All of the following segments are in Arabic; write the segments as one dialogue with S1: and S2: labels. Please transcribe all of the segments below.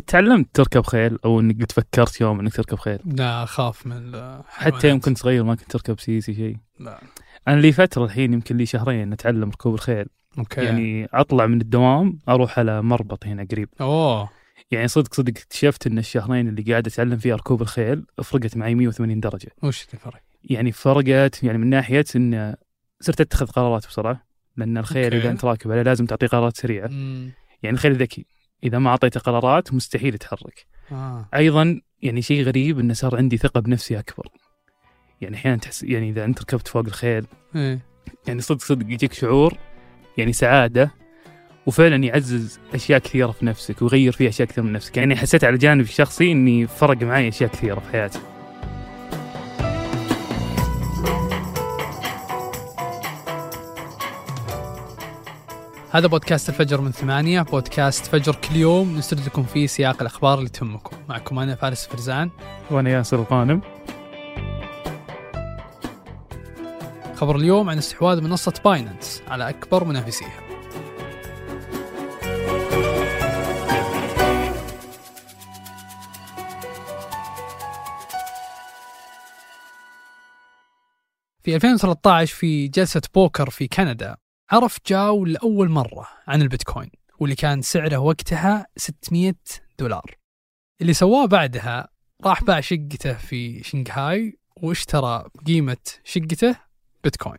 S1: تعلمت تركب خيل أو إنك قد فكرت يوم إنك تركب خيل.
S2: لا أخاف من الحيوانات.
S1: حتى يوم كنت صغير ما كنت تركب سيسي شيء
S2: لا.
S1: أنا لي فترة الحين يمكن لي شهرين أتعلم ركوب الخيل.
S2: okay.
S1: يعني أطلع من الدوام أروح على مربط هنا قريب.
S2: أوه.
S1: يعني صدق صدق اكتشفت إن الشهرين اللي قاعد أتعلم فيها ركوب الخيل فرقت معي 180 درجة.
S2: وش الفرق؟
S1: يعني فرقت يعني من ناحية إن صرت أتخذ قرارات بسرعة لأن الخيل
S2: okay.
S1: اذا أنت راكب عليه لازم تعطيه قرارات سريعة.
S2: مم.
S1: يعني الخيل ذكي. إذا ما اعطيته قرارات مستحيل يتحرك
S2: آه.
S1: أيضا يعني شيء غريب إنه صار عندي ثقه بنفسي أكبر. يعني أحيانا تحس يعني إذا أنت ركبت فوق الخيل
S2: إيه.
S1: يعني صدق صدق يجيك شعور يعني سعادة وفعلا يعزز أشياء كثيرة في نفسك ويغير فيها أشياء كثيرة من نفسك. يعني حسيت على الجانب الشخصي إني فرق معي أشياء كثيرة في حياتي.
S2: هذا بودكاست الفجر من ثمانية بودكاست فجر كل يوم نسرد لكم فيه سياق الأخبار اللي تهمكم. معكم أنا فارس فرزان.
S1: وأنا ياسر الغانم.
S2: خبر اليوم عن استحواذ منصة باينانس على أكبر منافسيها. في 2013 في جلسة بوكر في كندا عرف جاو لأول مرة عن البيتكوين واللي كان سعره وقتها 600 دولار. اللي سواه بعدها راح باع شقته في شنغهاي واشترى بقيمة شقته؟ بيتكوين.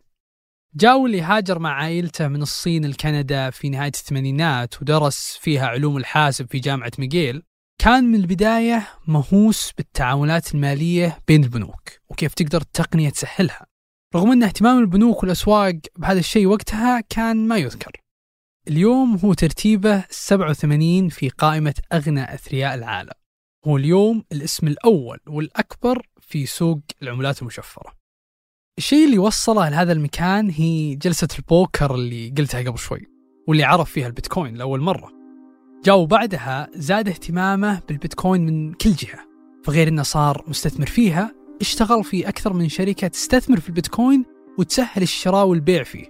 S2: جاو اللي هاجر مع عائلته من الصين لكندا في نهاية الثمانينات ودرس فيها علوم الحاسب في جامعة ميغيل. كان من البداية مهووس بالتعاملات المالية بين البنوك وكيف تقدر التقنية تسهلها. رغم أن اهتمام البنوك والأسواق بهذا الشيء وقتها كان ما يذكر. اليوم هو ترتيبه 87 في قائمة أغنى أثرياء العالم. هو اليوم الاسم الأول والأكبر في سوق العملات المشفرة. الشيء اللي وصله لهذا المكان هي جلسة البوكر اللي قلتها قبل شوي واللي عرف فيها البيتكوين لأول مرة. جاء بعدها زاد اهتمامه بالبيتكوين من كل جهة فغير أنه صار مستثمر فيها اشتغل في أكثر من شركة تستثمر في البيتكوين وتسهل الشراء والبيع فيه.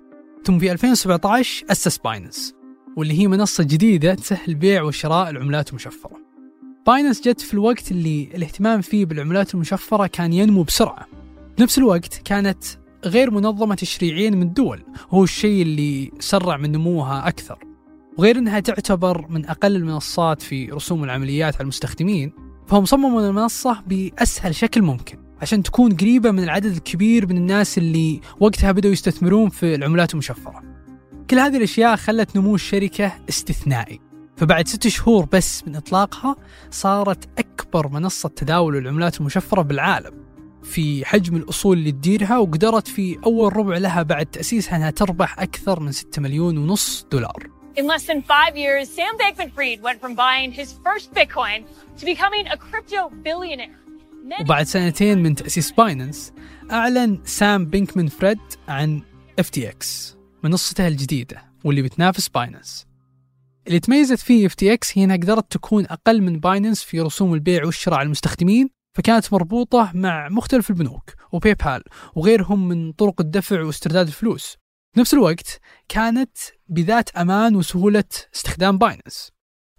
S2: ثم في 2017 أسس باينانس واللي هي منصة جديدة تسهل بيع وشراء العملات المشفرة. باينانس جت في الوقت اللي الاهتمام فيه بالعملات المشفرة كان ينمو بسرعة. بنفس الوقت كانت غير منظمة تشريعيا من الدول هو الشيء اللي سرع من نموها أكثر. وغير أنها تعتبر من أقل المنصات في رسوم العمليات على المستخدمين فهم صمموا المنصة بأسهل شكل ممكن. عشان تكون قريبة من العدد الكبير من الناس اللي وقتها بدأوا يستثمرون في العملات المشفرة. كل هذه الأشياء خلت نمو الشركة استثنائي. فبعد ست شهور بس من إطلاقها صارت أكبر منصة تداول العملات المشفرة بالعالم. في حجم الأصول اللي تديرها وقدرت في أول ربع لها بعد تأسيسها أنها تربح أكثر من 6 مليون ونص دولار.
S3: In less than five years, Sam Bankman Fried went from buying his first Bitcoin to becoming a crypto billionaire.
S2: وبعد سنتين من تأسيس باينانس أعلن سام بينكمان فريد عن FTX منصته الجديدة واللي بتنافس باينانس اللي تميزت فيه FTX هي إنها قدرت تكون أقل من باينانس في رسوم البيع والشراء على المستخدمين فكانت مربوطة مع مختلف البنوك وباي بال وغيرهم من طرق الدفع واسترداد الفلوس. نفس الوقت كانت بذات أمان وسهولة استخدام باينانس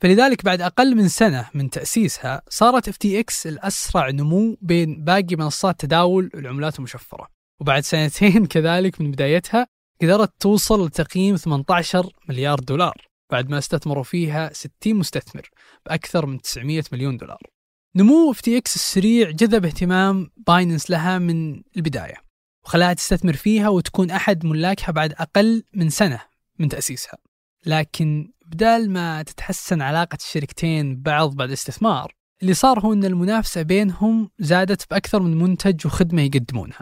S2: فلذلك بعد أقل من سنة من تأسيسها صارت FTX الأسرع نمو بين باقي منصات تداول العملات المشفرة. وبعد سنتين كذلك من بدايتها قدرت توصل لتقييم 18 مليار دولار بعد ما استثمروا فيها 60 مستثمر بأكثر من 900 مليون دولار. نمو FTX السريع جذب اهتمام بايننس لها من البداية وخلاها تستثمر فيها وتكون أحد ملاكها بعد أقل من سنة من تأسيسها. لكن بدال ما تتحسن علاقة الشركتين ببعض بعد الاستثمار اللي صار هو أن المنافسة بينهم زادت بأكثر من منتج وخدمة يقدمونها.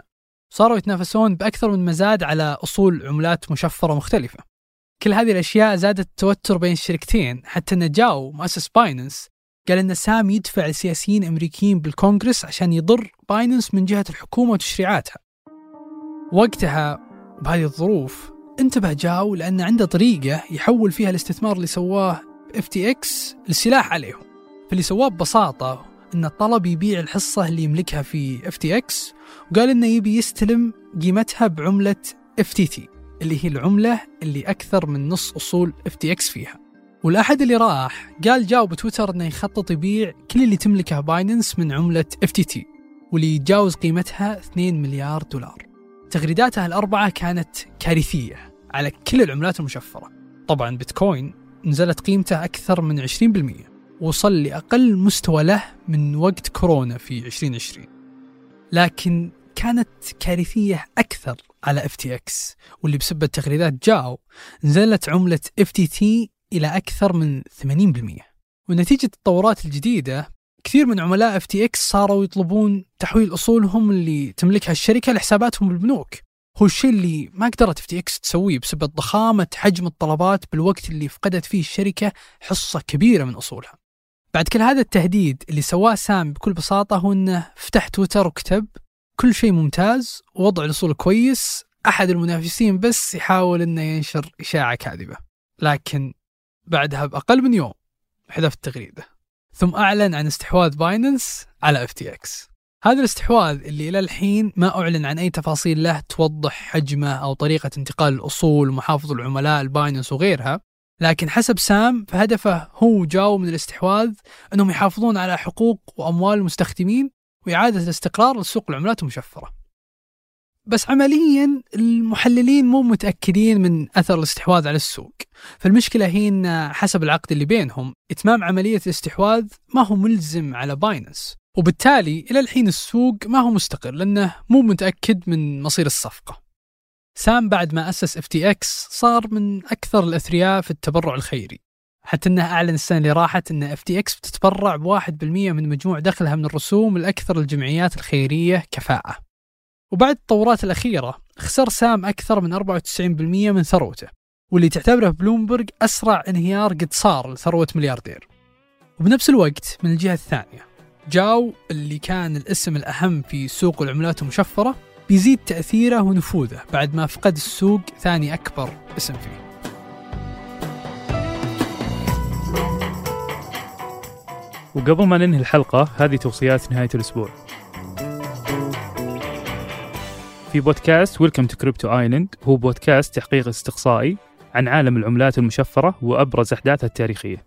S2: صاروا يتنافسون بأكثر من مزاد على أصول عملات مشفرة مختلفة. كل هذه الأشياء زادت التوتر بين الشركتين حتى أن جاو مؤسس بايننس قال أن سام يدفع لسياسيين أمريكيين بالكونغرس عشان يضر بايننس من جهة الحكومة وتشريعاتها. وقتها بهذه الظروف انتبه جاو لأن عنده طريقة يحول فيها الاستثمار اللي سواه FTX لسلاح عليهم فاللي سواه ببساطة أنه طلب يبيع الحصة اللي يملكها في FTX وقال أنه يبي يستلم قيمتها بعملة FTT اللي هي العملة اللي أكثر من نص أصول FTX فيها. والأحد اللي راح قال جاو بتويتر أنه يخطط يبيع كل اللي تملكه بايننس من عملة FTT واللي يتجاوز قيمتها 2 مليار دولار. تغريداته الأربعة كانت كارثية. على كل العملات المشفرة. طبعا بيتكوين نزلت قيمته أكثر من 20% وصل لأقل مستوى له من وقت كورونا في 2020 لكن كانت كارثية أكثر على FTX واللي بسبب تغريدات جاو نزلت عملة FTT إلى أكثر من 80% ونتيجة التطورات الجديدة كثير من عملاء FTX صاروا يطلبون تحويل أصولهم اللي تملكها الشركة لحساباتهم بالبنوك. هو الشيء اللي ما قدرت FTX تسويه بسبب ضخامة حجم الطلبات بالوقت اللي فقدت فيه الشركة حصة كبيرة من أصولها. بعد كل هذا التهديد اللي سواه سام بكل بساطة هو أنه فتح تويتر وكتب كل شيء ممتاز ووضع الأصول كويس أحد المنافسين بس يحاول أنه ينشر إشاعة كاذبة. لكن بعدها بأقل من يوم حذف التغريدة. ثم أعلن عن استحواذ بايننس على FTX هذا الاستحواذ اللي إلى الحين ما أعلن عن أي تفاصيل له توضح حجمه أو طريقة انتقال الأصول ومحافظ العملاء لبايننس وغيرها. لكن حسب سام فهدفه هو وجاو من الاستحواذ أنهم يحافظون على حقوق وأموال المستخدمين وإعادة الاستقرار لسوق العملات المشفرة. بس عمليا المحللين مو متأكدين من أثر الاستحواذ على السوق. فالمشكلة هي أن حسب العقد اللي بينهم إتمام عملية الاستحواذ ما هو ملزم على بايننس. وبالتالي إلى الحين السوق ما هو مستقر لأنه مو متأكد من مصير الصفقة. سام بعد ما أسس FTX صار من أكثر الأثرياء في التبرع الخيري. حتى أنه أعلن السنة اللي راحت أن FTX بتتبرع بواحد بالمية من مجموع دخلها من الرسوم لأكثر الجمعيات الخيرية كفاءة. وبعد التطورات الأخيرة خسر سام أكثر من 94% من ثروته واللي تعتبره بلومبرج أسرع انهيار قد صار لثروة ملياردير. وبنفس الوقت من الجهة الثانية جاو اللي كان الاسم الأهم في سوق العملات المشفرة بيزيد تأثيره ونفوذه بعد ما فقد السوق ثاني أكبر اسم فيه.
S1: وقبل ما ننهي الحلقة هذه توصيات نهاية الأسبوع. في بودكاست Welcome to Crypto Island هو بودكاست تحقيق استقصائي عن عالم العملات المشفرة وأبرز أحداثها التاريخية.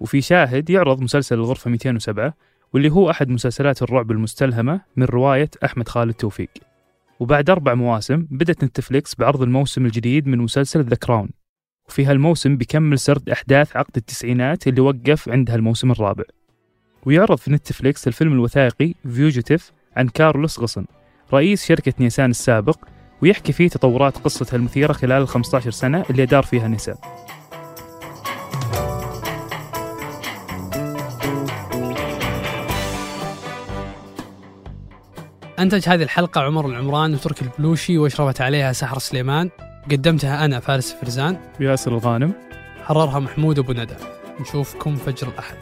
S1: وفي شاهد يعرض مسلسل الغرفة 207 واللي هو أحد مسلسلات الرعب المستلهمة من رواية أحمد خالد توفيق. وبعد أربع مواسم بدأت نتفليكس بعرض الموسم الجديد من مسلسل The Crown وفي هالموسم بيكمل سرد أحداث عقد التسعينات اللي وقف عندها الموسم الرابع. ويعرض في نتفليكس الفيلم الوثائقي Fugitive عن كارلوس غصن رئيس شركة نيسان السابق ويحكي فيه تطورات قصتها المثيرة خلال ال 15 سنة اللي دار فيها نيسان.
S2: أنتج هذه الحلقة عمر العمران وتركي البلوشي وأشرفت عليها سحر سليمان. قدمتها أنا فارس فرزان.
S1: وياسر الغانم.
S2: حررها محمود أبو ندى. نشوفكم فجر الأحد.